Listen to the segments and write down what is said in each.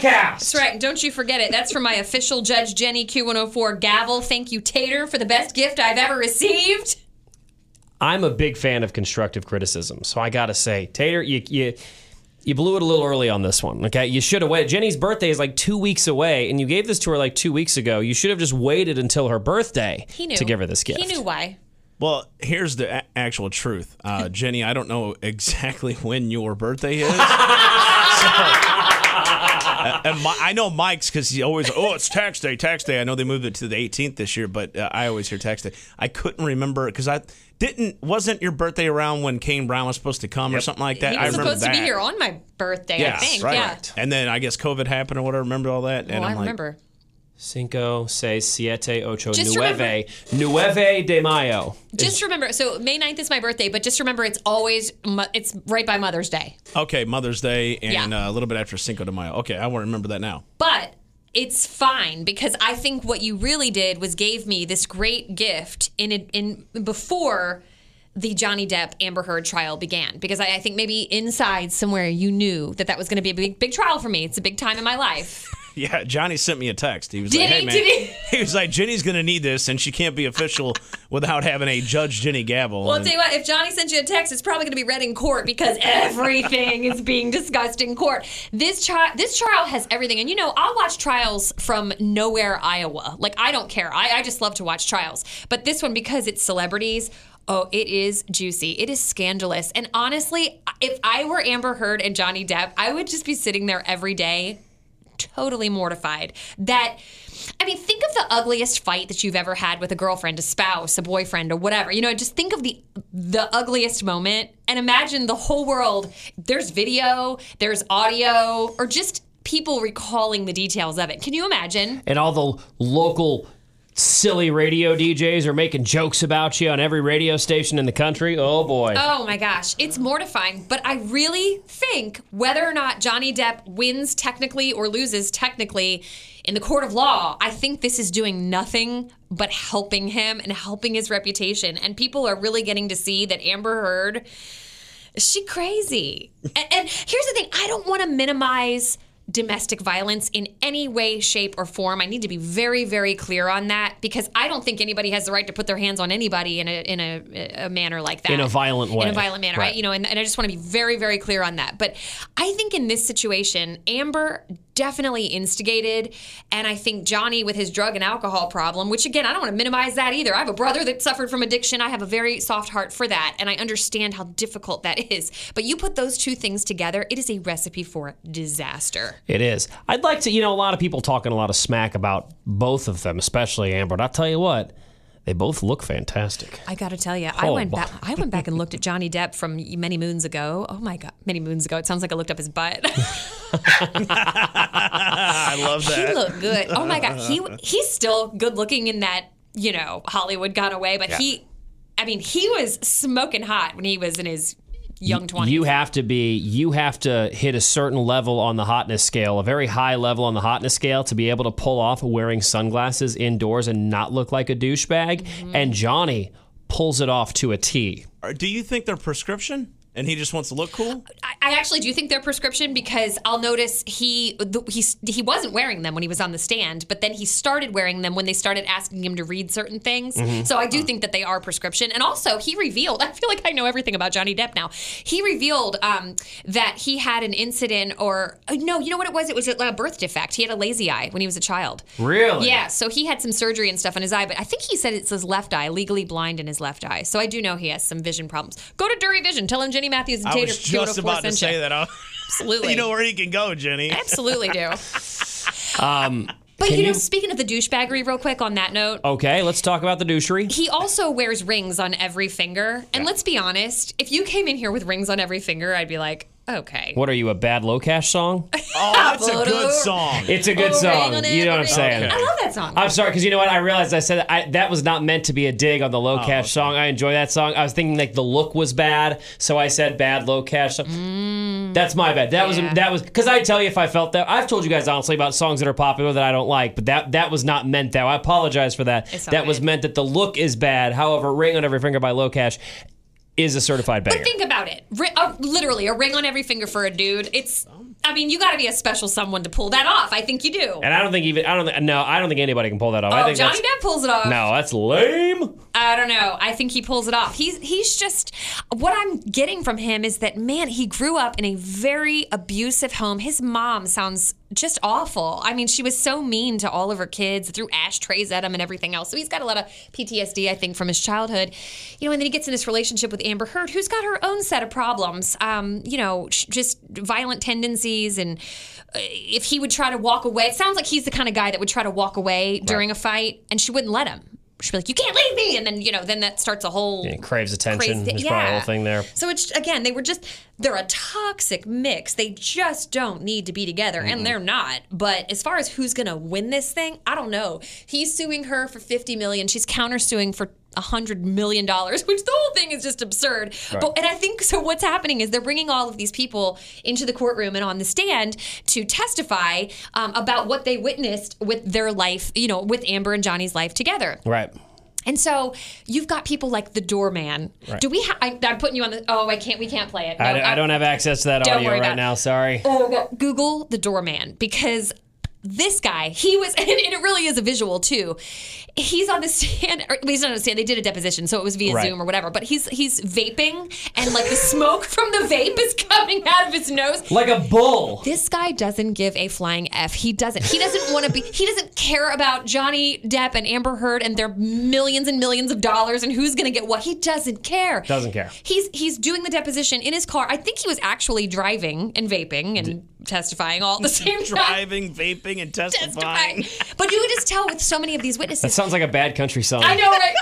podcast. That's right. Don't you forget it. That's from my official Judge Jenny Q104 gavel. Thank you, Tater, for the best gift I've ever received. I'm a big fan of constructive criticism, so I gotta say, Tater, you you you blew it a little early on this one. Okay, you should have waited. Jenny's birthday is like two weeks away, and you gave this to her like two weeks ago. You should have just waited until her birthday He knew. to give her this gift. He knew why. Well, here's the a- actual truth, uh, Jenny. I don't know exactly when your birthday is. So, and my, I know Mike's because he always, oh, it's tax day, tax day. I know they moved it to the 18th this year, but uh, I always hear tax day. I couldn't remember because I didn't. Wasn't your birthday around when Kane Brown was supposed to come or something like that? He I was remember supposed to be that. here on my birthday, I Yes, think. right. Yeah. And then I guess COVID happened or whatever. Remember all that? And Well, I I'm like, remember. Cinco, seis, siete, ocho, Just nueve, nueve de mayo. Just remember, so May 9th is my birthday, but just remember it's always, it's right by Mother's Day. Okay, Mother's Day and Yeah. uh, a little bit after Cinco de Mayo. Okay, I won't remember that now. But it's fine because I think what you really did was gave me this great gift in in before the Johnny Depp Amber Heard trial began because I, I think maybe inside somewhere you knew that that was going to be a big big trial for me. It's a big time in my life. Yeah, Johnny sent me a text. He was Did like, "Hey he? man," Did he? was like, "Jenny's gonna need this, and she can't be official without having a Judge Jenny gavel." Well, I'll tell you what, if Johnny sent you a text, it's probably going to be read in court because everything is being discussed in court. This trial, this trial has everything, and you know, I'll watch trials from nowhere, Iowa. Like I don't care. I, I just love to watch trials. But this one, because it's celebrities. Oh, it is juicy. It is scandalous. And honestly, if I were Amber Heard and Johnny Depp, I would just be sitting there every day totally mortified that I mean, think of the ugliest fight that you've ever had with a girlfriend, a spouse, a boyfriend, or whatever. You know, just think of the the ugliest moment and imagine the whole world. There's video, there's audio, or just people recalling the details of it. Can you imagine? and all the local silly radio DJs are making jokes about you on every radio station in the country. Oh boy. Oh my gosh, it's mortifying. But I really think whether or not Johnny Depp wins technically or loses technically in the court of law, I think this is doing nothing but helping him and helping his reputation. And people are really getting to see that Amber Heard, she crazy. and, and here's the thing I don't want to minimize domestic violence in any way, shape, or form. I need to be very, very clear on that because I don't think anybody has the right to put their hands on anybody in a in a, a manner like that. In a violent way. In a violent manner, Right. right? You know, and, and I just want to be very, very clear on that. But I think in this situation, Amber definitely instigated, and I think Johnny with his drug and alcohol problem, which again, I don't want to minimize that either. I have a brother that suffered from addiction. I have a very soft heart for that, and I understand how difficult that is. But you put those two things together, it is a recipe for disaster. It is. I'd like to, you know, a lot of people talking a lot of smack about both of them, especially Amber. And I'll tell you what, they both look fantastic. I got to tell you, I Oh, went back. I went back and looked at Johnny Depp from many moons ago. Oh my god, many moons ago. It sounds like I looked up his butt. I love that. he looked good. Oh my god, he he's still good looking in that you know Hollywood gone away, but he, I mean, he was smoking hot when he was in his young twenties. You have to be, you have to hit a certain level on the hotness scale, a very high level on the hotness scale to be able to pull off wearing sunglasses indoors and not look like a douchebag. Mm-hmm. And Johnny pulls it off to a T. Do you think they're prescription and he just wants to look cool? I, I actually do think they're prescription because I'll notice he the, he he wasn't wearing them when he was on the stand, but then he started wearing them when they started asking him to read certain things. Mm-hmm. So I do think that they are prescription. And also, he revealed. I feel like I know everything about Johnny Depp now. He revealed um, that he had an incident, or uh, no, you know what it was? It was a birth defect. He had a lazy eye when he was a child. Really? Yeah, so he had some surgery and stuff on his eye, but I think he said it's his left eye, legally blind in his left eye. So I do know he has some vision problems. Go to Durie Vision. Tell him Jenny Matthews and I was just about to say that. Absolutely. you know where he can go, Jenny. Absolutely do. Um, But Can you know, you- speaking of the douchebaggery, real quick on that note, okay, let's talk about the douchery. he also wears rings on every finger. And let's be honest, if you came in here with rings on every finger, I'd be like, okay. What are you, a bad LoCash song? Oh, that's a good song. It's a good Oh, song. on You know what I'm every- saying? I love that song. I'm sorry, because you know what? I realized I said I, that was not meant to be a dig on the LoCash oh, song. I enjoy that song. I was thinking like the look was bad, so I said bad LoCash song. Mm. That's my bad. That Yeah. was that was because I tell you if I felt that I've told you guys honestly about songs that are popular that I don't like, but that that was not meant that. I apologize for that. It's all That was meant that the look is bad. However, "Ring on Every Finger" by LoCash is a certified banger. But think about it. Ri- uh, literally, a ring on every finger for a dude. It's I mean, you got to be a special someone to pull that off. I think you do. And I don't think even I don't think no I don't think anybody can pull that off. I Oh, think Johnny that's, Depp pulls it off. no, that's lame. I don't know. I think he pulls it off. He's he's just what I'm getting from him is that man, he grew up in a very abusive home. His mom sounds just awful. I mean, she was so mean to all of her kids, threw ashtrays at him and everything else. So he's got a lot of PTSD, I think, from his childhood. You know, and then he gets in this relationship with Amber Heard, who's got her own set of problems. Um, you know, just violent tendencies and uh, if he would try to walk away, it sounds like he's the kind of guy that would try to walk away during a fight and she wouldn't let him. She'd be like, "You can't leave me," and then you know, then that starts a whole It craves attention. crazy- a whole thing there. So it's again, they were just they're a toxic mix. They just don't need to be together, and they're not. But as far as who's gonna win this thing, I don't know. He's suing her for fifty million. She's countersuing for hundred million dollars, which the whole thing is just absurd. But and I think so. What's happening is they're bringing all of these people into the courtroom and on the stand to testify um, about what they witnessed with their life, you know, with Amber and Johnny's life together. Right. And so you've got people like the doorman. Do we? Ha- I, I'm putting you on the. Oh, I can't. We can't play it. I, No, I don't have access to that audio right now. Sorry. Oh, Google the doorman because this guy, he was, and it really is a visual too. He's on the stand, or he's not on the stand. They did a deposition, so it was via Right. Zoom or whatever. But he's he's vaping, and like the smoke from the vape is coming out of his nose. Like a bull. This guy doesn't give a flying F. He doesn't. He doesn't want to be, he doesn't care about Johnny Depp and Amber Heard and their millions and millions of dollars and who's going to get what. He doesn't care. Doesn't care. He's he's doing the deposition in his car. I think he was actually driving and vaping and testifying all at the same time. Driving, vaping, and testifying. Testifying. But you could just tell with so many of these witnesses. That sounds like a bad country song. I know, right?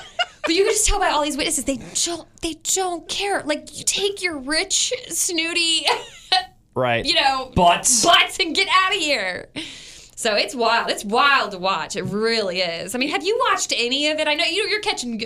But you can just tell by all these witnesses, they don't, they don't care. Like, you take your rich, snooty, Right. you know, Butts. butts and get out of here. So it's wild. It's wild to watch. It really is. I mean, have you watched any of it? I know you- you're catching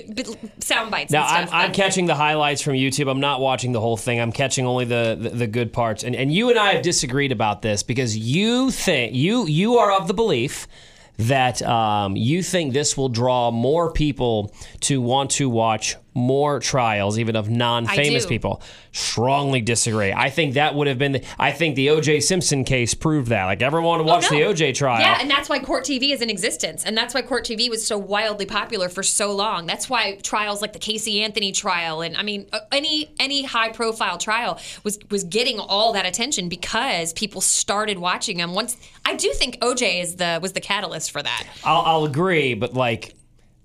sound bites. Now I'm, I'm but- catching the highlights from YouTube. I'm not watching the whole thing. I'm catching only the, the, the good parts. And and you and I have disagreed about this because you think you you are of the belief that um, you think this will draw more people to want to watch more trials, even of non-famous people. Strongly disagree. I think that would have been. The, I think the O.J. Simpson case proved that. Like everyone oh, watched Oh, no. the O.J. trial. Yeah, and that's why Court TV is in existence, and that's why Court TV was so wildly popular for so long. That's why trials like the Casey Anthony trial, and I mean any any high profile trial was was getting all that attention because people started watching them. Once I do think OJ is the was the catalyst for that. I'll, I'll agree, but like,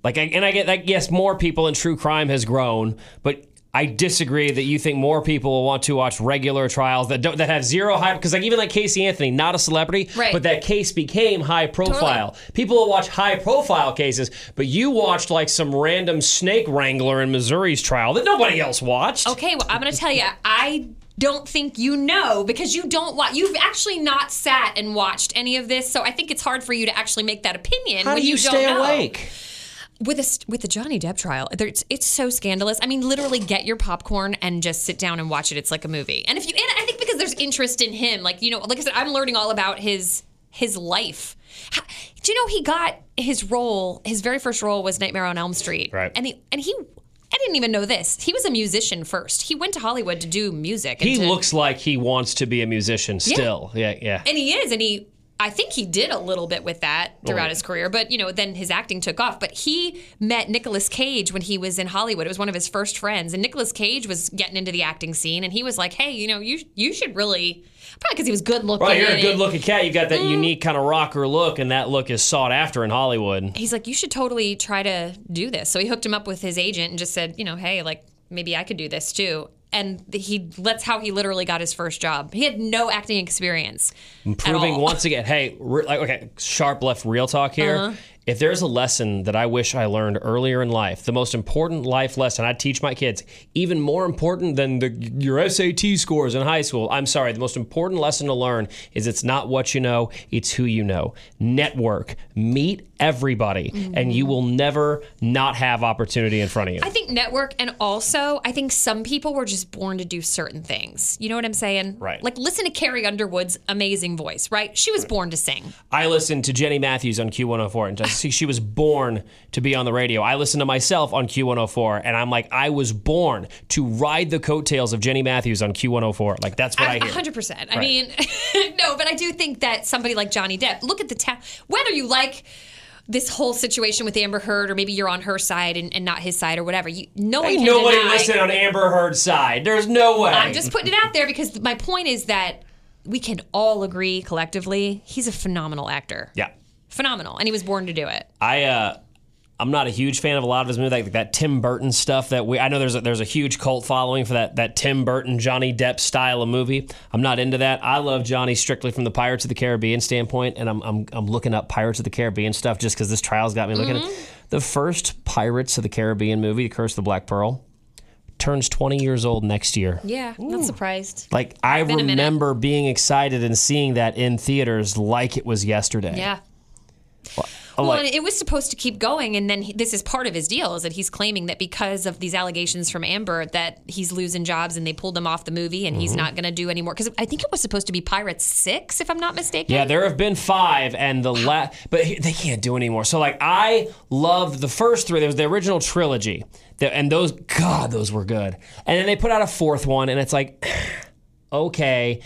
like, I, and I get that. Yes, more people in true crime has grown, but I disagree that you think more people will want to watch regular trials that don't that have zero hype. Because like even like Casey Anthony, not a celebrity, Right. but that case became high profile. People will watch high profile cases, but you watched like some random snake wrangler in Missouri's trial that nobody else watched. Okay, well, I'm going to tell you, I don't think you know because you don't watch. You've actually not sat and watched any of this, so I think it's hard for you to actually make that opinion How when do you, don't stay know. With a, with the Johnny Depp trial, it's, it's so scandalous. I mean, literally, get your popcorn and just sit down and watch it. It's like a movie. And if you, and I think because there's interest in him, like you know, like I said, I'm learning all about his his life. How, do you know he got his role? His very first role was Nightmare on Elm Street, Right. And he and he. I didn't even know this. He was a musician first. He went to Hollywood to do music. and He to- looks like he wants to be a musician still. Yeah, yeah. and he is, and he. I think he did a little bit with that throughout yeah. his career, but you know, then his acting took off. But he met Nicolas Cage when he was in Hollywood. It was one of his first friends, and Nicolas Cage was getting into the acting scene, and he was like, "Hey, you know, you you should really probably because he was good looking." Right, you're a good looking cat. You got Mm. that unique kind of rocker look, and that look is sought after in Hollywood. He's like, "You should totally try to do this." So he hooked him up with his agent and just said, "You know, hey, like maybe I could do this too." And he that's how he literally got his first job. He had no acting experience. proving once again, hey, re- like, okay, sharp left real talk here. Uh-huh. If there's a lesson that I wish I learned earlier in life, the most important life lesson I teach my kids, even more important than the, your SAT scores in high school. I'm sorry, the most important lesson to learn is it's not what you know, it's who you know. Network, meet everybody, mm-hmm. and you will never not have opportunity in front of you. I think network and also I think some people were just born to do certain things. You know what I'm saying? Right. Like listen to Carrie Underwood's amazing voice, right? She was born to sing. I listened to Jenny Matthews on Q104, and just see, she was born to be on the radio. I listen to myself on Q104, and I'm like, I was born to ride the coattails of Jenny Matthews on Q104. Like that's what I, A hear. hundred percent. I Right. mean, no, but I do think that somebody like Johnny Depp. Look at the ta- whether you like this whole situation with Amber Heard, or maybe you're on her side and, and not his side, or whatever. You, no one Ain't nobody deny. on Amber Heard's side. There's no way. I'm just putting it out there because my point is that we can all agree collectively he's a phenomenal actor. yeah. Phenomenal, and he was born to do it. I uh I'm not a huge fan of a lot of his movies, like that Tim Burton stuff. That we, I know there's a, there's a huge cult following for that that Tim Burton Johnny Depp style of movie. I'm not into that. I love Johnny strictly from the Pirates of the Caribbean standpoint, and I'm I'm, I'm looking up Pirates of the Caribbean stuff just because this trial's got me looking at the first Pirates of the Caribbean movie, The Curse of the Black Pearl, turns 20 years old next year. Yeah, not surprised. Like I Been a minute. remember being excited and seeing that in theaters like it was yesterday. Yeah. Well, like- and it was supposed to keep going, and then he, this is part of his deal is that he's claiming that because of these allegations from Amber that he's losing jobs and they pulled him off the movie and Mm-hmm. he's not going to do anymore. Because I think it was supposed to be Pirates Six, if I'm not mistaken. Yeah, there have been five, and the last, but he- they can't do anymore. So like, I loved the first three. There was the original trilogy, and those God, those were good. And then they put out a fourth one, and it's like, okay.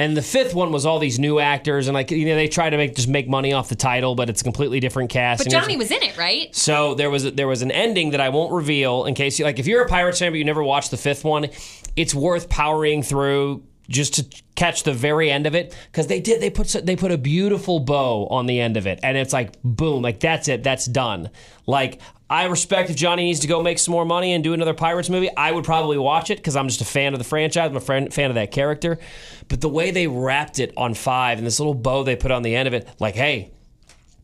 And the fifth one was all these new actors, and like you know they try to make just make money off the title, but it's a completely different cast. but Johnny was in it, right? so there was there was an ending that I won't reveal in case you like if you're a Pirates fan but you never watched the fifth one, it's worth powering through just to catch the very end of it because they did they put they put a beautiful bow on the end of it and it's like boom like that's it that's done like I respect if Johnny needs to go make some more money and do another Pirates movie I would probably watch it because I'm just a fan of the franchise I'm a friend, fan of that character but the way they wrapped it on five and this little bow they put on the end of it like hey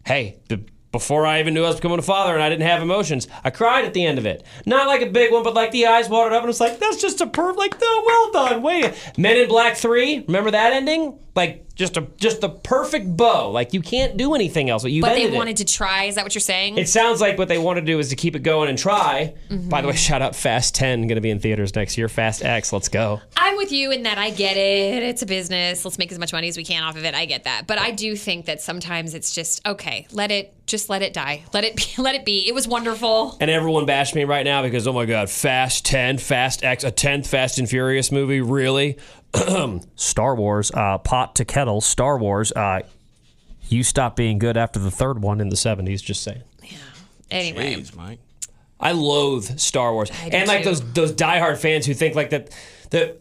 hey, b- before I even knew I was becoming a father and I didn't have emotions, I cried at the end of it. Not like a big one, but like the eyes watered up, and it's like that's just a perf. Like, no, well done. Wait, Men in Black Three. Remember that ending? Like just a just the perfect bow. Like you can't do anything else. But you But they ended it. wanted to try. Is that what you're saying? It sounds like what they want to do is to keep it going and try. Mm-hmm. By the way, shout out Fast 10 going to be in theaters next year. Fast X, let's go. I'm with you in that I get it. It's a business. Let's make as much money as we can off of it. I get that. But I do think that sometimes it's just okay, let it just let it die. Let it be let it be. It was wonderful. And everyone bashed me right now because, oh my God, Fast 10, Fast X, a 10th Fast and Furious movie? Really? Star Wars, uh, pot to kettle, Star Wars. Uh, you stopped being good after the third one in the 70s, just saying. Yeah. Anyway. Jeez, Mike. I loathe Star Wars, do and like too. those those diehard fans who think like that. The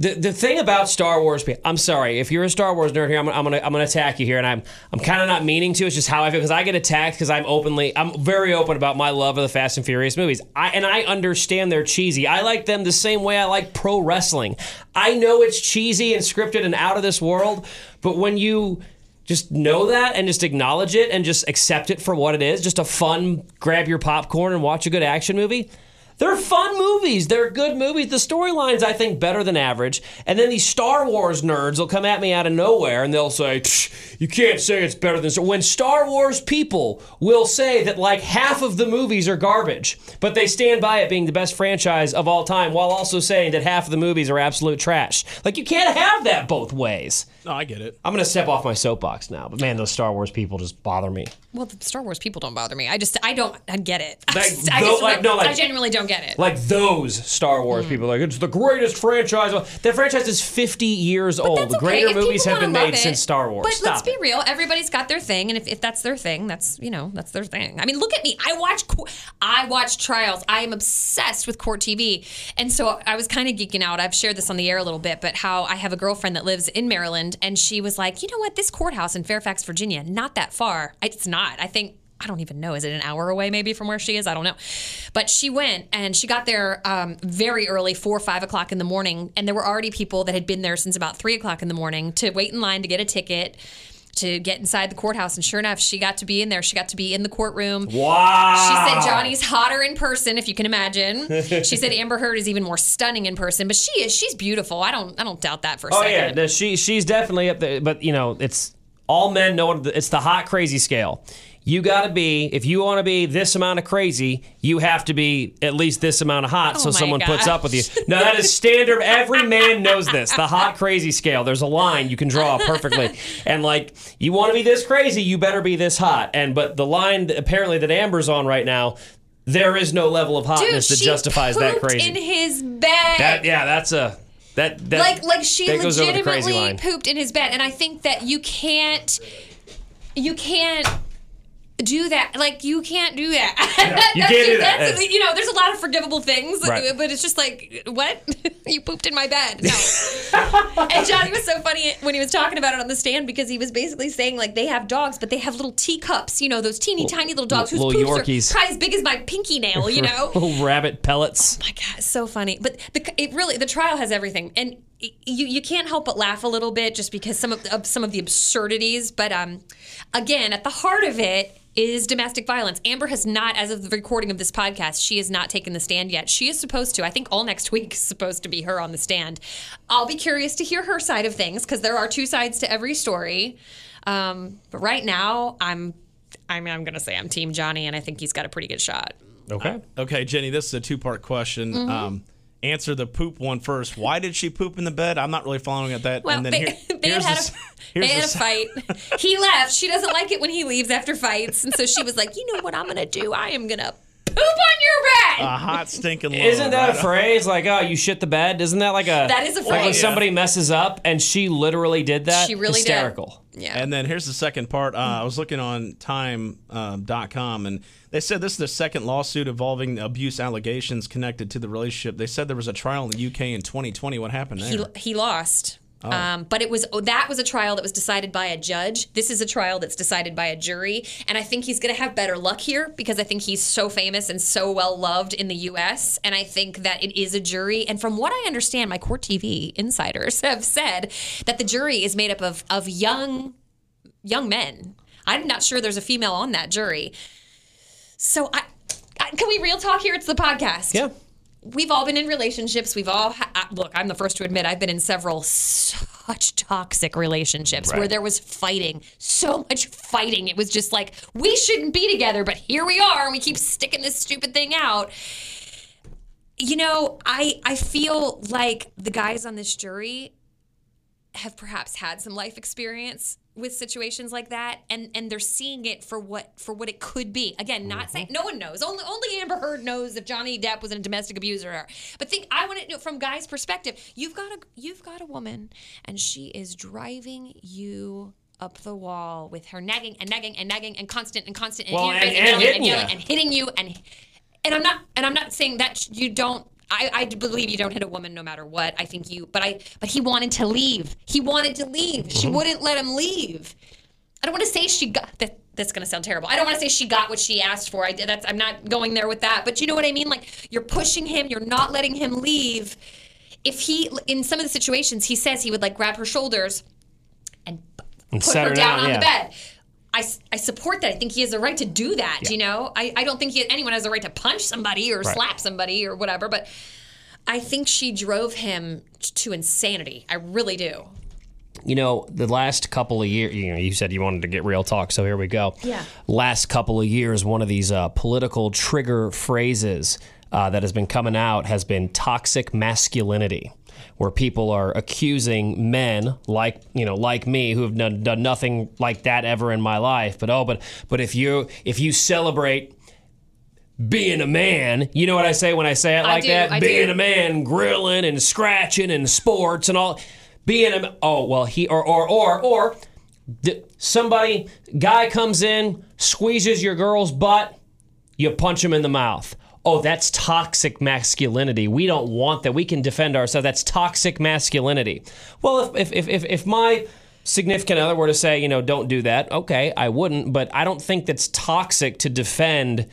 the the thing about Star Wars, I'm sorry if you're a Star Wars nerd here, I'm, I'm gonna I'm gonna attack you here, and I'm I'm kind of not meaning to. It's just how I feel because I get attacked because I'm openly I'm very open about my love of the Fast and Furious movies. I and I understand they're cheesy. I like them the same way I like pro wrestling. I know it's cheesy and scripted and out of this world, but when you just know that and just acknowledge it and just accept it for what it is. Just a fun, grab your popcorn and watch a good action movie. They're fun movies. They're good movies. The storyline's, I think, better than average. And then these Star Wars nerds will come at me out of nowhere and they'll say, "Psh, you can't say it's better than Star When Star Wars people will say that like half of the movies are garbage, but they stand by it being the best franchise of all time while also saying that half of the movies are absolute trash. Like, you can't have that both ways. No, I get it. I'm gonna step off my soapbox now, but man, those Star Wars people just bother me. Well, the Star Wars people don't bother me. I just I don't I get it. I, Like, just, I, just- like, no, like- I genuinely don't get it. Like those Star Wars hmm. people, like it's the greatest franchise. That franchise is 50 years old. That's okay. Greater movies have been made it. since Star Wars. But Stop let's be real. Everybody's got their thing, and if, if that's their thing, that's you know that's their thing. I mean, look at me. I watch I watch trials. I am obsessed with court TV, and so I was kind of geeking out. I've shared this on the air a little bit, but how I have a girlfriend that lives in Maryland, and she was like, you know what, this courthouse in Fairfax, Virginia, not that far. It's not. I think. I don't even know. Is it an hour away maybe from where she is? I don't know. But she went and she got there um, very early, four or five o'clock in the morning. And there were already people that had been there since about three o'clock in the morning to wait in line to get a ticket to get inside the courthouse. And sure enough, she got to be in there. She got to be in the courtroom. Wow. She said Johnny's hotter in person, if you can imagine. she said Amber Heard is even more stunning in person, but she is. She's beautiful. I don't. I don't doubt that for a Oh second. yeah, no, she she's definitely up there. But you know, it's all men know it's the hot crazy scale. you got to be if you want to be this amount of crazy, you have to be at least this amount of hot, oh so Oh my someone puts up with you. No, that is standard. Every man knows this. The hot crazy scale. There's a line you can draw perfectly, and like you want to be this crazy, you better be this hot. And but the line apparently that Amber's on right now. There is no level of Dude, hotness that justifies that crazy. in his bed. that yeah, that's a that that like like she that goes over the legitimately pooped in his bed and i think that you can't you can't do that like you can't do that you can't do that. You know there's a lot of forgivable things Right. but it's just like what you pooped in my bed no and johnny was so funny when he was talking about it on the stand because he was basically saying like they have dogs but they have little teacups you know those teeny tiny little dogs whose little poops Yorkies. are probably as big as my pinky nail you know Little rabbit pellets. Oh my god, so funny. But the it really the trial has everything, and you you can't help but laugh a little bit just because some of, of some of the absurdities. But um, again, at the heart of it is domestic violence. Amber has not, as of the recording of this podcast, she has not taken the stand yet. She is supposed to. I think all next week is supposed to be her on the stand. I'll be curious to hear her side of things because there are two sides to every story. Um, but right now, I'm. I mean, I'm going to say I'm Team Johnny, and I think he's got a pretty good shot. Okay. Okay, Jenny, this is a two part question. Mm-hmm. Um, answer the poop one first. Why did she poop in the bed? I'm not really following at that. Well, and then they, here- they had the a, they had the a fight. He left. She doesn't like it when he leaves after fights, and so she was like, "You know what I'm gonna do? I am gonna on your bed." A hot stinking load. Isn't that right? a phrase like, oh, you shit the bed? Isn't that like a That is a phrase? like when phrase. somebody messes up and she literally did that? She really did. hysterical. yeah. And then here's the second part. Uh, I was looking on time.com and they said this is the second lawsuit involving abuse allegations connected to the relationship. They said there was a trial in the UK in 2020. What happened there? he, he lost. Oh. Um, but it was that was a trial that was decided by a judge. This is a trial that's decided by a jury, and I think he's going to have better luck here because I think he's so famous and so well loved in the U.S. And I think that it is a jury. And from what I understand, my court TV insiders have said that the jury is made up of of young young men. I'm not sure there's a female on that jury. So I, I can we real talk here? It's the podcast Yeah. We've all been in relationships. We've all ha- look. I'm the first to admit I've been in several such toxic relationships where there was fighting, so much fighting. It was just like we shouldn't be together, but here we are, and we keep sticking this stupid thing out. You know, I I feel like the guys on this jury have perhaps had some life experience with situations like that and and they're seeing it for what for what it could be. Again not mm-hmm. saying no one knows. Only only amber heard knows if johnny depp was a domestic abuser. But think i want to know from guy's perspective you've got a you've got a woman and she is driving you up the wall with her nagging and nagging and nagging and constant and constant and, Well, and- and hitting and yelling you. and hitting you and and I'm not and I'm not saying that you don't I, I believe you don't hit a woman no matter what. I think you but I but he wanted to leave. He wanted to leave. She mm-hmm. wouldn't let him leave. I don't want to say she got that that's going to sound terrible. I don't want to say she got what she asked for. I did that's I'm not going there with that. But you know what I mean? Like you're pushing him, you're not letting him leave. If he in some of the situations he says he would like grab her shoulders and And put her down down, on yeah. the bed. I, I support that. I think he has a right to do that. You know, I, I don't think he, anyone has a right to punch somebody or slap somebody or whatever. But I think she drove him to insanity. I really do. You know, the last couple of years, you know, you said you wanted to get real talk, so here we go. Yeah. Last couple of years, one of these uh, political trigger phrases uh, that has been coming out has been toxic masculinity, where people are accusing men like you know, like me, who have done, done nothing like that ever in my life. But oh, but but if you if you celebrate being a man. You know what I say when I say it like do, that? I being do. a man, grilling and scratching and sports and all. Being a oh well he or or or or somebody guy comes in squeezes your girl's butt, you punch him in the mouth. Oh, that's toxic masculinity. We don't want that. We can defend ourselves. That's toxic masculinity. Well, if if if, if my significant other were to say, you know, don't do that, okay, I wouldn't. But I don't think that's toxic to defend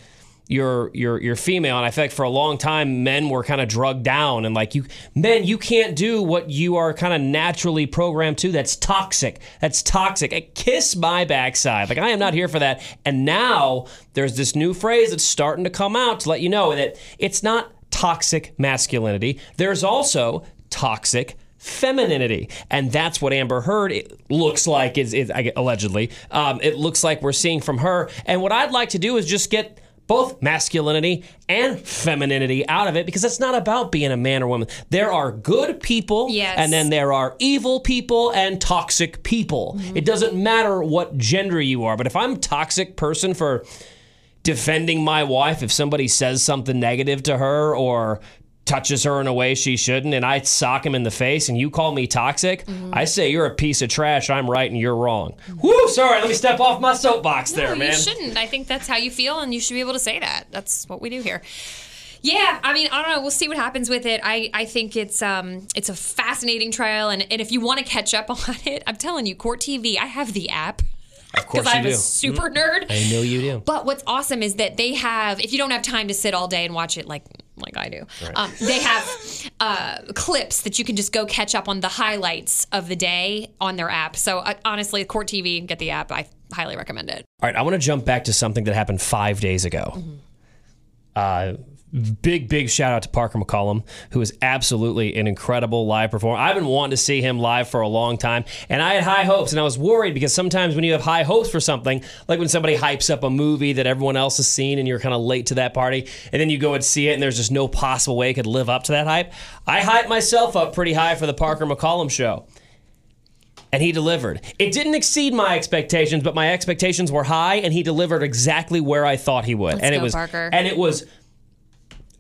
your your your female. And I feel like for a long time men were kind of drugged down and like you men you can't do what you are kind of naturally programmed to that's toxic that's toxic. Eh, kiss my backside. Like I am not here for that. And now there's this new phrase that's starting to come out to let you know that it's not toxic masculinity. There's also toxic femininity, and that's what Amber Heard it looks like. Is, is allegedly, um, it looks like we're seeing from her. And what I'd like to do is just get both masculinity and femininity out of it because it's not about being a man or woman. There are good people, Yes. and then there are evil people and toxic people. It doesn't matter what gender you are, but if I'm a toxic person for defending my wife if somebody says something negative to her or touches her in a way she shouldn't and I sock him in the face and you call me toxic, I say you're a piece of trash, I'm right and you're wrong. Whoo, sorry, let me step off my soapbox there, man. You shouldn't. I think that's how you feel, and you should be able to say that. That's what we do here. Yeah, I mean, I don't know. We'll see what happens with it. I, I think it's um it's a fascinating trial, and, and if you want to catch up on it, I'm telling you, Court TV. I have the app Of course because I'm do. a super nerd. I know you do. But what's awesome is that they have, if you don't have time to sit all day and watch it like like I do, um, they have uh, clips that you can just go catch up on the highlights of the day on their app. So uh, honestly, Court TV, get the app. I highly recommend it. All right, I want to jump back to something that happened five days ago. Uh, big, big shout out to Parker McCollum, who is absolutely an incredible live performer. I've been wanting to see him live for a long time, and I had high hopes, and I was worried because sometimes when you have high hopes for something, like when somebody hypes up a movie that everyone else has seen and you're kind of late to that party, and then you go and see it, and there's just no possible way it could live up to that hype. I hyped myself up pretty high for the Parker McCollum show and he delivered. It didn't exceed my expectations, but my expectations were high, and he delivered exactly where I thought he would. and it was Parker. and it was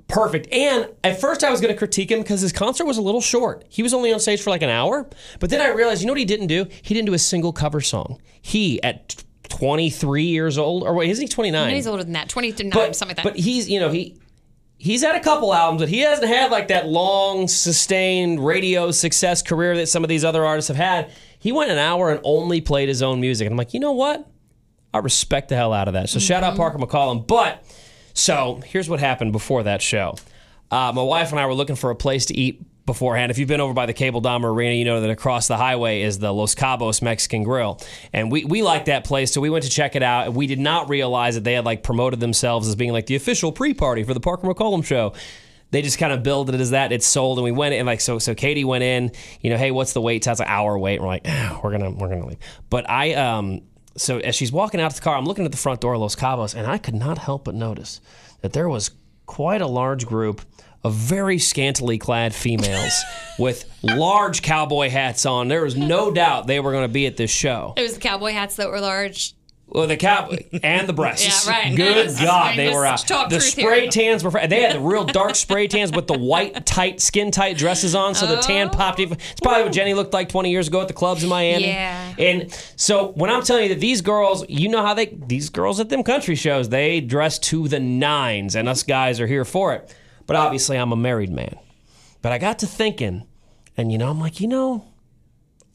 perfect. And at first, I was going to critique him because his concert was a little short. He was only on stage for like an hour, but then I realized, you know what he didn't do? He didn't do a single cover song. He at 23 years old, or wait, isn't he 29? No, he's older than that, 29, but, something like that. But he's, you know, he he's had a couple albums, but he hasn't had like that long, sustained radio success career that some of these other artists have had. He went an hour and only played his own music. And I'm like, you know what? I respect the hell out of that. So shout out mm-hmm. Parker McCollum. But so here's what happened before that show. Uh, my wife and I were looking for a place to eat beforehand. If you've been over by the Cable Dahmer Arena, you know that across the highway is the Los Cabos Mexican Grill. And we, we like that place, so we went to check it out. And we did not realize that they had like promoted themselves as being like the official pre-party for the Parker McCollum show. They just kind of billed it as that. It's sold, and we went in like so. So Katie went in. You know, hey, what's the wait? It's an hour wait. And we're like, ah, we're gonna we're gonna leave. But I um so as she's walking out to the car, I'm looking at the front door of Los Cabos, and I could not help but notice that there was quite a large group of very scantily clad females with large cowboy hats on. There was no doubt they were going to be at this show. it was the cowboy hats that were large. Well, the cowboy and the breasts. Yeah, right. Good Just- God, they were out. The spray here. tans were. They had the real dark spray tans with the white, tight, skin tight dresses on, so the tan popped. Even. It's probably what Jenny looked like 20 years ago at the clubs in Miami. Yeah. And so when I'm telling you that these girls, you know how they these girls at them country shows, they dress to the nines, and us guys are here for it. But obviously, I'm a married man. But I got to thinking, and you know, I'm like, you know,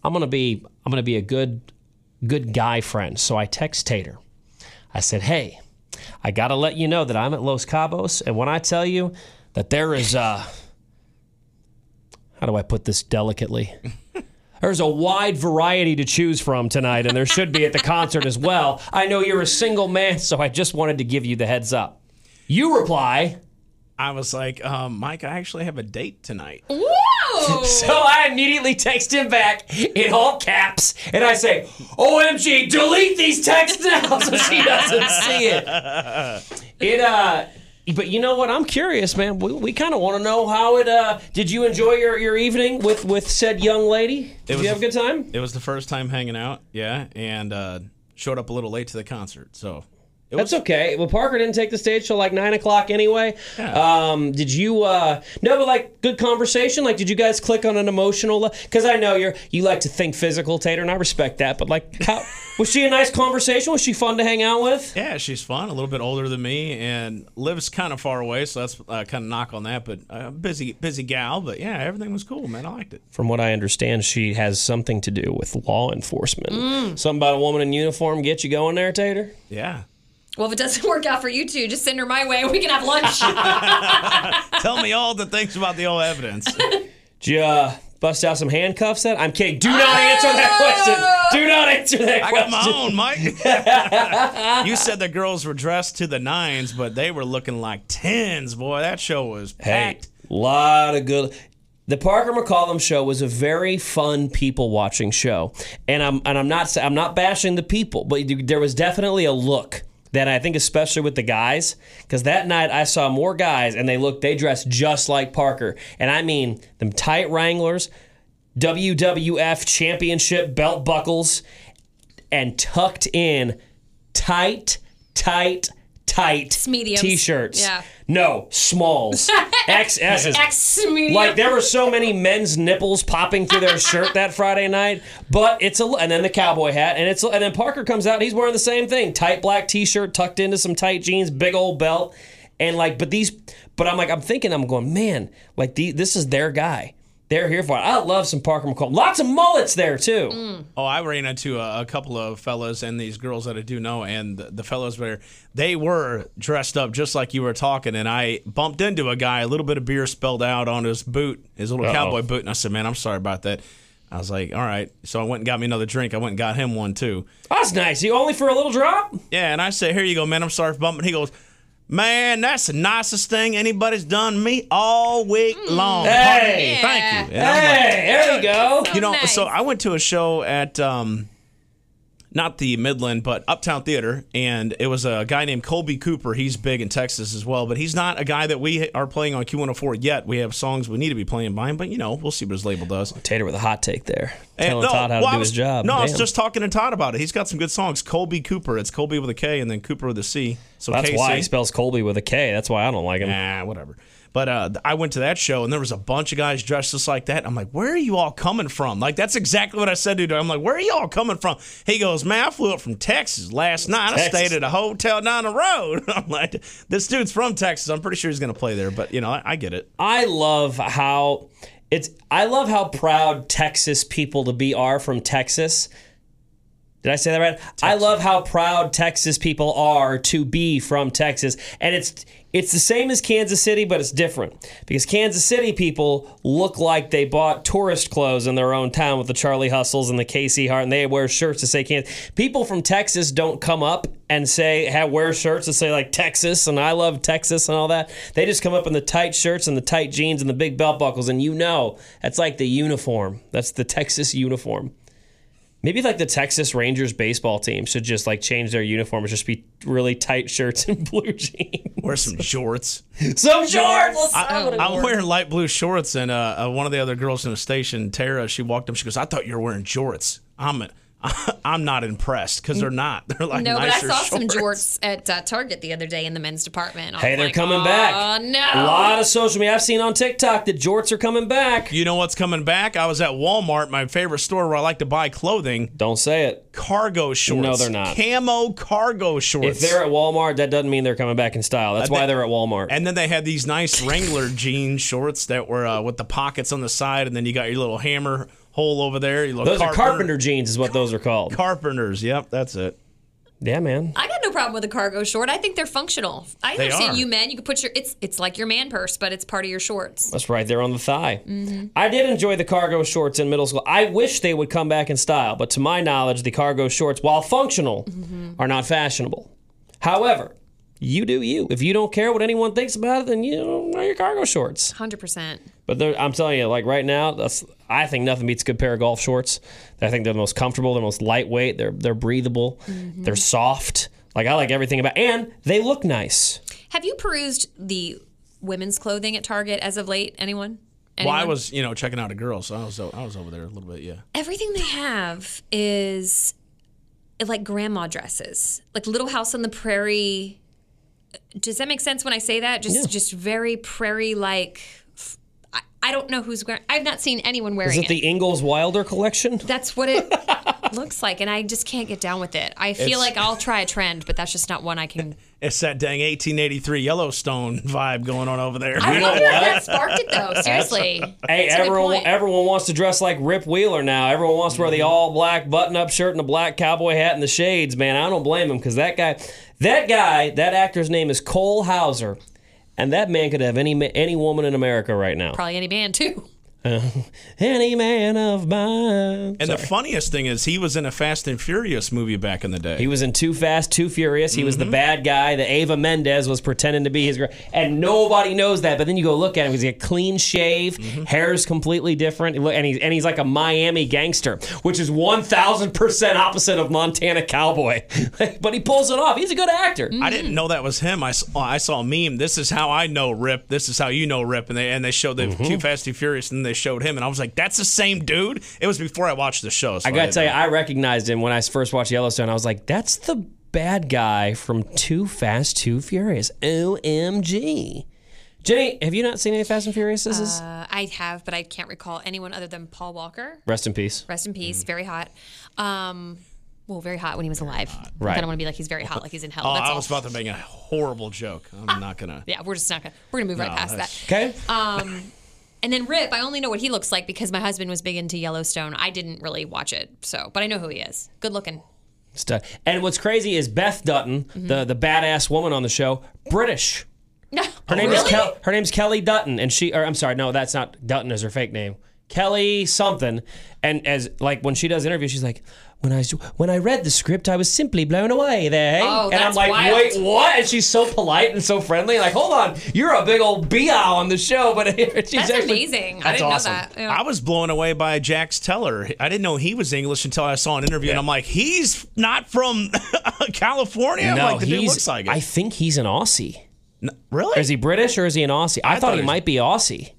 I'm gonna be I'm gonna be a good good guy friend. So I text Tater. I said, hey, I gotta let you know that I'm at Los Cabos, and when I tell you that there is uh how do I put this delicately? There's a wide variety to choose from tonight, and there should be at the concert as well. I know you're a single man, so I just wanted to give you the heads up. You reply, I was like, um, Mike, I actually have a date tonight. Whoa! So I immediately text him back in all caps, and I say, "OMG, delete these texts now so she doesn't see it." It uh, but you know what? I'm curious, man. We, we kind of want to know how it. uh Did you enjoy your, your evening with with said young lady? Did was you have a good time? It was the first time hanging out, yeah, and uh, showed up a little late to the concert. So it That's was okay. Well, Parker didn't take the stage till like nine o'clock anyway. Um, did you? uh No, but like good conversation. Like, did you guys click on an emotional? Because I know you're you like to think physical, Tater, and I respect that. But like, how was she a nice conversation? Was she fun to hang out with? yeah, she's fun, a little bit older than me, and lives kind of far away, so that's uh, kind of knock on that. But uh, busy, busy gal. But yeah, everything was cool, man. I liked it. From what I understand, she has something to do with law enforcement. Something about a woman in uniform get you going there, Tater. Yeah. Well, if it doesn't work out for you two, just send her my way and we can have lunch. Tell me all the things about the old evidence. Did you uh, bust out some handcuffs? That I'm kidding. Do not answer that question. Do not answer that I got my own, Mike. you said the girls were dressed to the nines, but they were looking like tens. Boy, that show was Hey, packed. lot of good. the Parker McCollum show was a very fun people watching show, and I'm and I'm not I'm not bashing the people, but there was definitely a look that I think, especially with the guys, because that night I saw more guys and they looked they dressed just like Parker, and I mean them tight Wranglers, WWF Championship belt buckles, and tucked in tight, tight, tight t-shirts. Yeah. No, smalls. XS's. X medium. Like there were so many men's nipples popping through their shirt that Friday night, but it's a and then the cowboy hat and it's and then Parker comes out and he's wearing the same thing, tight black t-shirt tucked into some tight jeans, big old belt, and like but these but I'm like I'm thinking I'm going man like the, this is their guy. They're here for it. I love some Parker McCall. Lots of mullets there too. Mm. Oh, I ran into a, a couple of fellas and these girls that I do know, and the, the fellas were they were dressed up just like you were talking, and I bumped into a guy, a little bit of beer spilled out on his boot, his little Uh-oh. cowboy boot, and I said, "Man, I'm sorry about that." I was like, "All right," so I went and got me another drink. I went and got him one too. That's nice. You only for a little drop? Yeah, and I say, "Here you go, man. I'm sorry for bumping." He goes. Man, that's the nicest thing anybody's done me all week long. Hey. thank you. And I'm like, Hey, there you go. you know, nice. so I went to a show at um, not the Midland, but Uptown Theater, and it was a guy named Kolby Cooper. He's big in Texas as well, but he's not a guy that we are playing on Q104 yet. We have songs we need to be playing by him, but you know, we'll see what his label does. Tater with a hot take there. And Telling Todd how to well, I do was- his job. No, I was just talking to Todd about it. He's got some good songs. Kolby Cooper. It's Kolby with a K and then Cooper with a C. So That's KC. why he spells Kolby with a K. That's why I don't like him. Nah, whatever. But uh, I went to that show and there was a bunch of guys dressed just like that. I'm like, where are you all coming from? Like, that's exactly what I said to him. I'm like, where are you all coming from? He goes, man, I flew up from Texas last night. I stayed at a hotel down the road. I'm like, this dude's from Texas. I'm pretty sure he's going to play there. But, you know, I, I get it. I love how it's. I love how proud Texas people to be are from Texas. Did I say that right? I love how proud Texas people are to be from Texas, and it's it's the same as Kansas City, but it's different because Kansas City people look like they bought tourist clothes in their own town with the Charlie Hustles and the KC Heart, and they wear shirts to say Kansas. People from Texas don't come up and say have wear shirts that say like Texas and I love Texas and all that. They just come up in the tight shirts and the tight jeans and the big belt buckles, and you know that's like the uniform. That's the Texas uniform. Maybe like the Texas Rangers baseball team should just like change their uniforms, just be really tight shirts and blue jeans. Wear some shorts. Some shorts. I, I'm wearing light blue shorts, and uh, uh, one of the other girls in the station, Tara, she walked up. She goes, "I thought you were wearing jorts." I'm, I'm not impressed because they're not. They're like no, but I nicer saw some jorts at uh, Target the other day in the men's department. I Hey, they're like, coming oh, back. no. A lot of social media. I've seen on TikTok that jorts are coming back. You know what's coming back? I was at Walmart, my favorite store where I like to buy clothing. Don't say it. Cargo shorts. No, they're not. Camo cargo shorts. If they're at Walmart, that doesn't mean they're coming back in style. That's Uh, why they- they're at Walmart. and then they had these nice Wrangler jean shorts that were uh, with the pockets on the side, and then you got your little hammer hole over there. Your little those are carpenter jeans, is what those are called. Carpenters. Yep, that's it. Yeah, man. I got no problem with a cargo short. I think they're functional. I They understand are. you men. You can put your it's it's like your man purse, but it's part of your shorts. That's right there on the thigh. Mm-hmm. I did enjoy the cargo shorts in middle school. I wish they would come back in style, but to my knowledge, the cargo shorts, while functional, Mm-hmm. are not fashionable. However, you do you. If you don't care what anyone thinks about it, then you don't wear your cargo shorts. Hundred percent. But they're- I'm telling you, like right now, that's I think nothing beats a good pair of golf shorts. I think they're the most comfortable, they're most lightweight, they're they're breathable, Mm-hmm. they're soft. Like I like everything about, and they look nice. Have you perused the women's clothing at Target as of late? Anyone? Well, I was, you know, checking out a girl, so I was, I was over there a little bit. Yeah. Everything they have is like grandma dresses, like Little House on the Prairie. Does that make sense when I say that? Just, just very prairie like. I, I don't know who's wearing. I've not seen anyone wearing Is it the Ingalls Wilder collection? That's what it looks like, and I just can't get down with it. I feel It's- like I'll try a trend, but that's just not one I can. It's that dang 1883 Yellowstone vibe going on over there. I don't know know what what? that sparked it though. Seriously, Hey, That's everyone, everyone wants to dress like Rip Wheeler now. Everyone wants to wear the mm-hmm. all black button up shirt and the black cowboy hat and the shades. Man, I don't blame him because that guy, that guy, that actor's name is Cole Hauser, and that man could have any any woman in America right now. probably any man too. Uh, any man of mine. And the funniest thing is, he was in a Fast and Furious movie back in the day. He was in Too Fast, Too Furious. He was the mm-hmm. bad guy that Eva Mendes was pretending to be his girl. And nobody knows that. But then you go look at him. He's got clean shave, mm-hmm. hair's completely different. And he's, and he's like a Miami gangster, which is 1,000% opposite of Montana Cowboy. but he pulls it off. He's a good actor. I didn't mm-hmm. know that was him. I saw, I saw a meme. This is how I know Rip. This is how you know Rip. And they and they showed the Mm-hmm. Too Fast, Too Furious, and they showed him, and I was like, "That's the same dude." It was before I watched the show. So I got to didn't tell you, know. I recognized him when I first watched Yellowstone. I was like, that's the bad guy from Too Fast, Too Furious. OMG. Jenny, have you not seen any Fast and Furious? Uh, I have, but I can't recall anyone other than Paul Walker. Rest in peace. Rest in peace. Very hot. Um, well, very hot when he was alive. Right. I don't want to be like he's very hot, like he's in hell. Oh, That's I all. was about to make a horrible joke. I'm not gonna. yeah, we're just not gonna. We're gonna move right No, past that. Okay. Um, and then Rip, I only know what he looks like because my husband was big into Yellowstone. I didn't really watch it, so but I know who he is. Good looking. And what's crazy is Beth Dutton, mm-hmm. the, the badass woman on the show, British. No, Her name really? is Kel- her name's Kelly Dutton, and she or I'm sorry, no, that's not Dutton is her fake name. Kelly something. And as like when she does interviews, she's like, when I when I read the script, I was simply blown away there. hey?" Oh, and I'm like, wild. wait, what? And she's so polite and so friendly. Like, hold on, you're a big old bi on the show, but she's That's actually, amazing. I That's didn't awesome. know that. Yeah. I was blown away by Jax Teller. I didn't know he was English until I saw an interview, and I'm like, he's not from California. I'm No, like the dude he's. looks like it. I think he's an Aussie. N- really? Is he British or is he an Aussie? I, I thought, thought he he was- might be Aussie.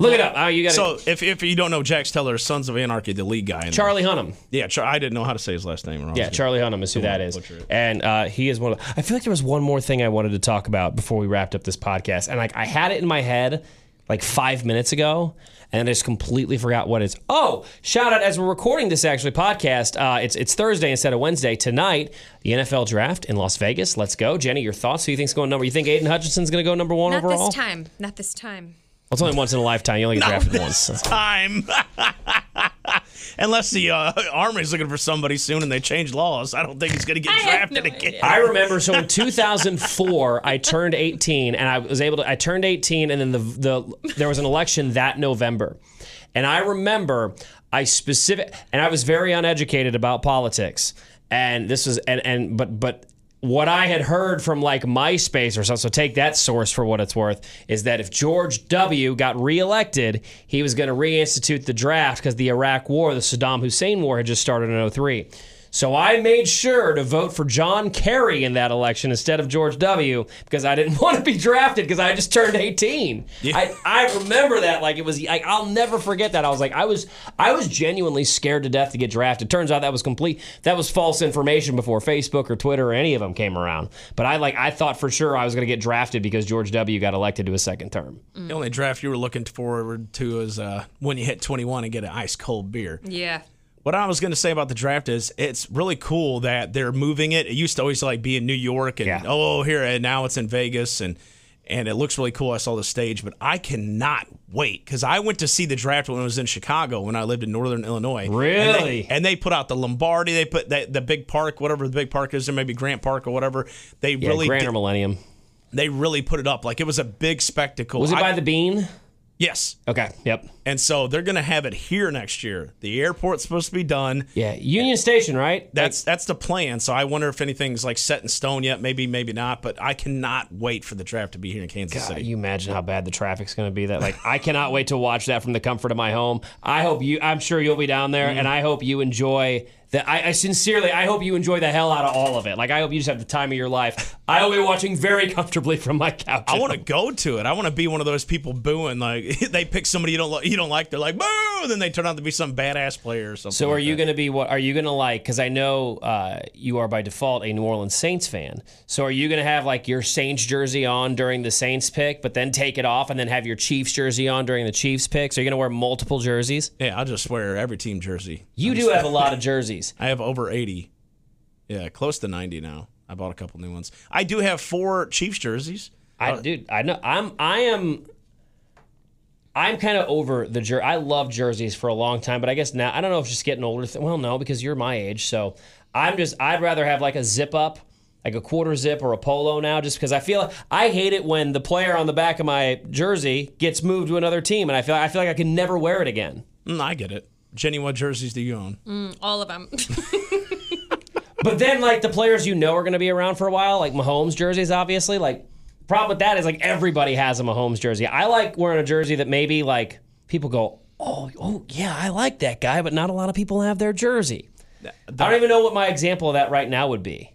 Look it up. Oh, you got so if, if you don't know Jax Teller, Sons of Anarchy, the lead guy. In Charlie Hunnam. Yeah, Char- I didn't know how to say his last name. Wrong. Yeah, Charlie Hunnam is who that is, butcher it. and uh, he is one of. I feel like there was one more thing I wanted to talk about before we wrapped up this podcast, and like I had it in my head like five minutes ago, and I just completely forgot what it's. Oh, shout out as we're recording this actually podcast. Uh, it's it's Thursday instead of Wednesday tonight. The NFL draft in Las Vegas. Let's go, Jenny. Your thoughts? Who you think's going number? You think Aidan Hutchinson's going to go number one overall? Not overall? this time. Not this time. Well, it's only once in a lifetime. You only get drafted once. time. Unless the uh, Army's looking for somebody soon and they change laws, I don't think he's going to get I drafted no again. I remember so in 2004 I turned 18 and I was able to I turned 18 and then the the there was an election that November. And I remember I specific and I was very uneducated about politics. And this was and and but but what I had heard from like MySpace or something, so take that source for what it's worth, is that if George W. got reelected, he was going to reinstitute the draft because the Iraq War, the Saddam Hussein War, had just started in 03. So I made sure to vote for John Kerry in that election instead of George W. because I didn't want to be drafted because I just turned 18. I, I remember that like it was like I'll never forget that. I was like I was I was genuinely scared to death to get drafted. Turns out that was complete that was false information before Facebook or Twitter or any of them came around. But I like I thought for sure I was going to get drafted because George W. got elected to a second term. The only draft you were looking forward to is uh, when you hit 21 and get an ice cold beer. Yeah. What I was going to say about the draft is it's really cool that they're moving it. It used to always like be in New York and Yeah. oh here and now it's in Vegas and and it looks really cool. I saw the stage, but I cannot wait because I went to see the draft when I was in Chicago when I lived in Northern Illinois. And Really? they, and they put out the Lombardi. They put that, the big park, whatever the big park is, or maybe Grant Park or whatever. They Yeah, really Grand did- or Millennium. they really put it up like it was a big spectacle. Was it I- by the Bean? Yes? Okay. Yep. And so they're going to have it here next year. The airport's supposed to be done. Yeah. Union Station, right? That's that's the plan. So I wonder if anything's like set in stone yet. Maybe, maybe not. But I cannot wait for the draft to be here in Kansas God, City. you imagine how bad the traffic's going to be. That like I cannot wait to watch that from the comfort of my home. I hope you. I'm sure you'll be down there, mm-hmm. and I hope you enjoy that. I, I sincerely, I hope you enjoy the hell out of all of it. Like I hope you just have the time of your life. I will be watching very comfortably from my couch. I want to go to it. I want to be one of those people booing. Like they pick somebody you don't li- you don't like. They're like boo. and Then they turn out to be some badass player or something. So like are you going to be what? Are you going to like? Because I know uh, you are by default a New Orleans Saints fan. So are you going to have like your Saints jersey on during the Saints pick, but then take it off and then have your Chiefs jersey on during the Chiefs pick? So you're going to wear multiple jerseys? Yeah, I'll just wear every team jersey. You do have a lot of jerseys. I have over 80. Yeah, close to 90 now. I bought a couple new ones. I do have four Chiefs jerseys. I dude, I know I'm I am I'm kind of over the jer. I love jerseys for a long time, but I guess now I don't know if it's just getting older. Th- well, no, because you're my age, so I'm just I'd rather have like a zip up like a quarter zip or a polo now, just because I feel I hate it when the player on the back of my jersey gets moved to another team, and I feel I feel like I can never wear it again. Mm, I get it. Jenny, what jerseys do you own? Mm, all of them. But then, like the players you know are going to be around for a while, like Mahomes jerseys, obviously. Like, problem with that is like everybody has a Mahomes jersey. I like wearing a jersey that maybe like people go, oh, oh yeah, I like that guy, but not a lot of people have their jersey. I don't even know what my example of that right now would be.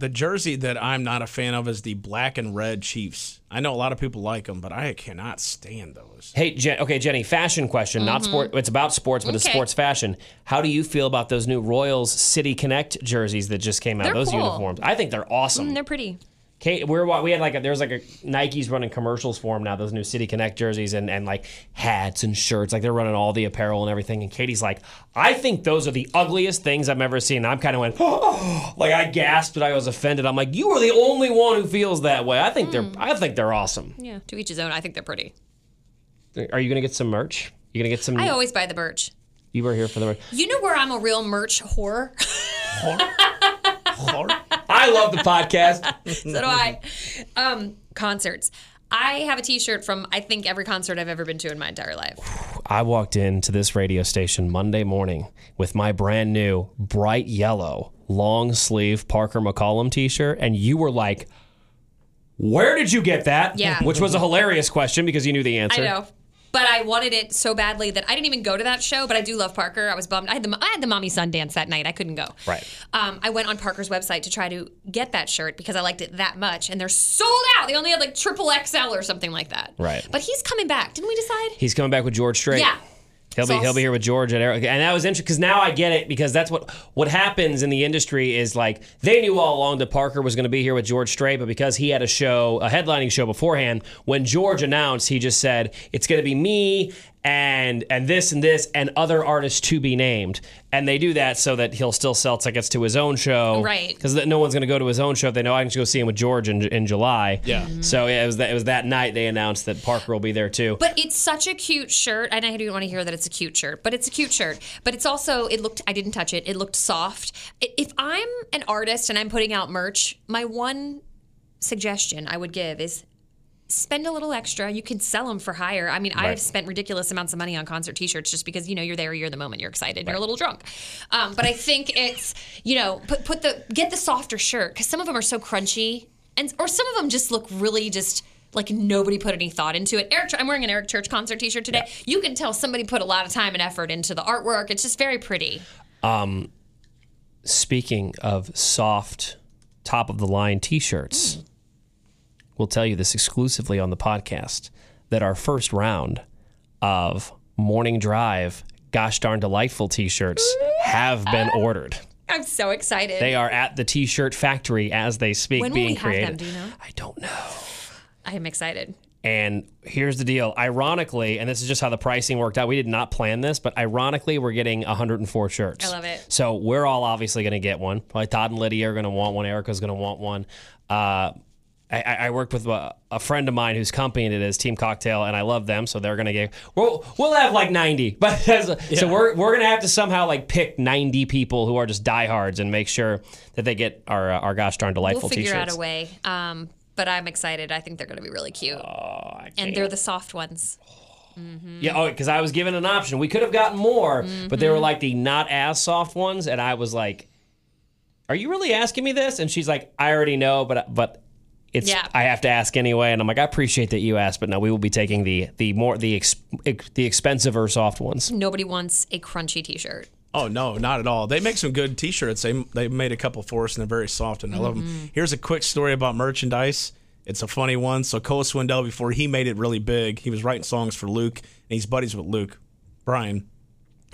The jersey that I'm not a fan of is the black and red Chiefs. I know a lot of people like them, but I cannot stand those. Hey, Jen, okay, Jenny, fashion question, not mm-hmm. sport. It's about sports, but it's sports fashion. How do you feel about those new Royals City Connect jerseys that just came out? They're those cool. uniforms, I think they're awesome. Mm, they're pretty. Kate, we're we had like a, there's like a Nike's running commercials for them now. Those new City Connect jerseys and and like hats and shirts, like they're running all the apparel and everything. And Katie's like, I think those are the ugliest things I've ever seen. And I'm kind of went, like I gasped and I was offended. I'm like, you are the only one who feels that way. I think they're mm. I think they're awesome. Yeah. To each his own. I think they're pretty. Are you gonna get some merch? You gonna get some? I always buy the merch. you were here for the merch. You know where I'm a real merch whore? I love the podcast. so do I. Um, concerts. I have a T-shirt from I think every concert I've ever been to in my entire life. I walked into this radio station Monday morning with my brand new bright yellow long sleeve Parker McCollum t shirt, and you were like, Where did you get that? Yeah. Which was a hilarious question because you knew the answer. I know. But I wanted it so badly that I didn't even go to that show. But I do love Parker. I was bummed. I had the I had the mommy son dance that night. I couldn't go. Right. Um, I went on Parker's website to try to get that shirt because I liked it that much, and they're sold out. They only had like triple XL or something like that. Right. But he's coming back. Didn't we decide? He's coming back with George Strait. Yeah. He'll be he'll be here with George at Eric, and that was interesting because now I get it because that's what what happens in the industry is like they knew all along that Parker was going to be here with George Strait, but because he had a show, a headlining show beforehand, when George announced, he just said it's going to be me and and this and this and other artists to be named, and they do that so that he'll still sell tickets to his own show, Right. Because no one's going to go to his own show if they know I can just go see him with George in, in July. Yeah. Mm-hmm. So yeah, it was that it was that night they announced that Parker will be there too. But it's such a cute shirt, and I don't want to hear that it's a cute shirt. But it's a cute shirt. But it's also it looked. I didn't touch it. It looked soft. If I'm an artist and I'm putting out merch, my one suggestion I would give is spend a little extra. You can sell them for higher. I mean, I've spent ridiculous amounts of money on concert T-shirts just because you know you're there, you're in the moment, you're excited, you're a little drunk. Um, but I think it's you know put put the get the softer shirt because some of them are so crunchy, and or some of them just look really just. Like nobody put any thought into it. Eric, I'm wearing an Eric Church concert T-shirt today. You can tell somebody put a lot of time and effort into the artwork. It's just very pretty. Speaking of soft, top of the line t shirts, we'll tell you this exclusively on the podcast that our first round of morning drive, gosh darn delightful t shirts have been ordered. I'm so excited. They are at the t shirt factory as they speak, When will being we have created. them? Do you know? I don't know. I am excited. And here's the deal. Ironically, and this is just how the pricing worked out. We did not plan this, but ironically, we're getting 104 shirts. I love it. So we're all obviously going to get one. Probably Todd and Lydia are going to want one. Erica's going to want one. Uh, I, I I worked with a, a friend of mine whose company it is, Team Cocktail, and I love them. So they're going to get. We'll we'll have like 90, but as a- so we're we're going to have to somehow like pick 90 people who are just diehards and make sure that they get our uh, our gosh darn delightful We'll figure t-shirts. out a way. Um, but I'm excited. I think they're going to be really cute. and they're the soft ones. Yeah, oh, because I was given an option. We could have gotten more, but they were Mm-hmm. like the not as soft ones, and I was like, "Are you really asking me this?" And she's like, "I already know, but but it's Yeah. I have to ask anyway." And I'm like, "I appreciate that you asked, but no, we will be taking the the more the ex, ex, the expensive or soft ones." Nobody wants a crunchy T-shirt. Oh no, not at all. They make some good T-shirts. They they made a couple for us, and they're very soft, and I love them. Mm-hmm. Here's a quick story about merchandise. It's a funny one. So Cole Swindell, before he made it really big, he was writing songs for Luke, and he's buddies with Luke, Bryan.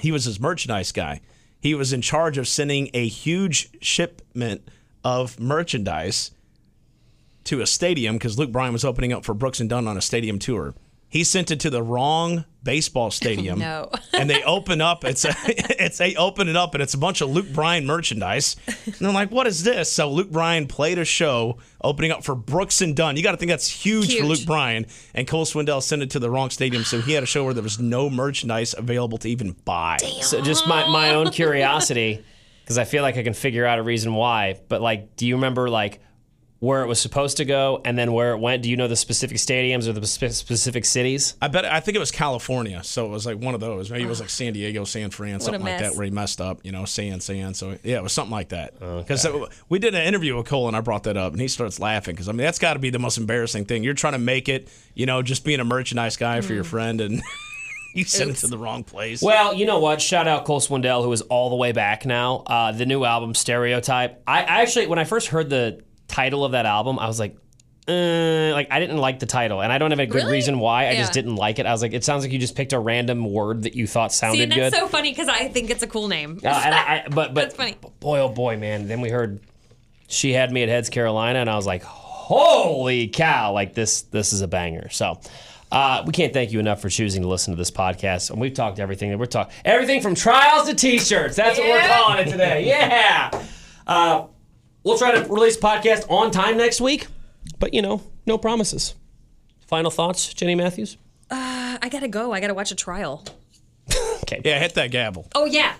He was his merchandise guy. He was in charge of sending a huge shipment of merchandise to a stadium because Luke Bryan was opening up for Brooks and Dunn on a stadium tour. He sent it to the wrong baseball stadium. No. and they open up. It's a, it's they open it up and it's a bunch of Luke Bryan merchandise. And they're like, "What is this?" So Luke Bryan played a show opening up for Brooks and Dunn. You got to think that's huge, for Luke Bryan. And Cole Swindell sent it to the wrong stadium, so he had a show where there was no merchandise available to even buy. So just my my own curiosity. because I feel like I can figure out a reason why. But like, do you remember like where it was supposed to go and then where it went? Do you know the specific stadiums or the spe- specific cities? I bet I think it was California, so it was like one of those. Maybe it was like San Diego, San Fran, something like that, where he messed up. You know, San San. So yeah, it was something like that. Because we did an interview with Cole, and I brought that up, and he starts laughing because I mean that's got to be the most embarrassing thing. You're trying to make it, you know, just being a merchandise guy for your friend, and you sent it to the wrong place. Well, you know what? Shout out Cole Swindell, who is all the way back now. Uh, the new album, Stereotype. I, I actually, when I first heard the title of that album, I was like, uh, like I didn't like the title, and I don't have a good Really? reason why. I just didn't like it. I was like, it sounds like you just picked a random word that you thought sounded See, and good. that's so funny because I think it's a cool name. Uh, and I, I, but but That's funny. boy oh boy man then we heard she had me at heads carolina and i was like holy cow like this this is a banger so uh, we can't thank you enough for choosing to listen to this podcast and we've talked everything that we're talking everything from trials to t-shirts that's what we're calling it today yeah uh, we'll try to release podcast on time next week but you know no promises final thoughts jenny matthews uh, I gotta go. I gotta watch a trial. okay yeah, hit that gavel. Oh yeah,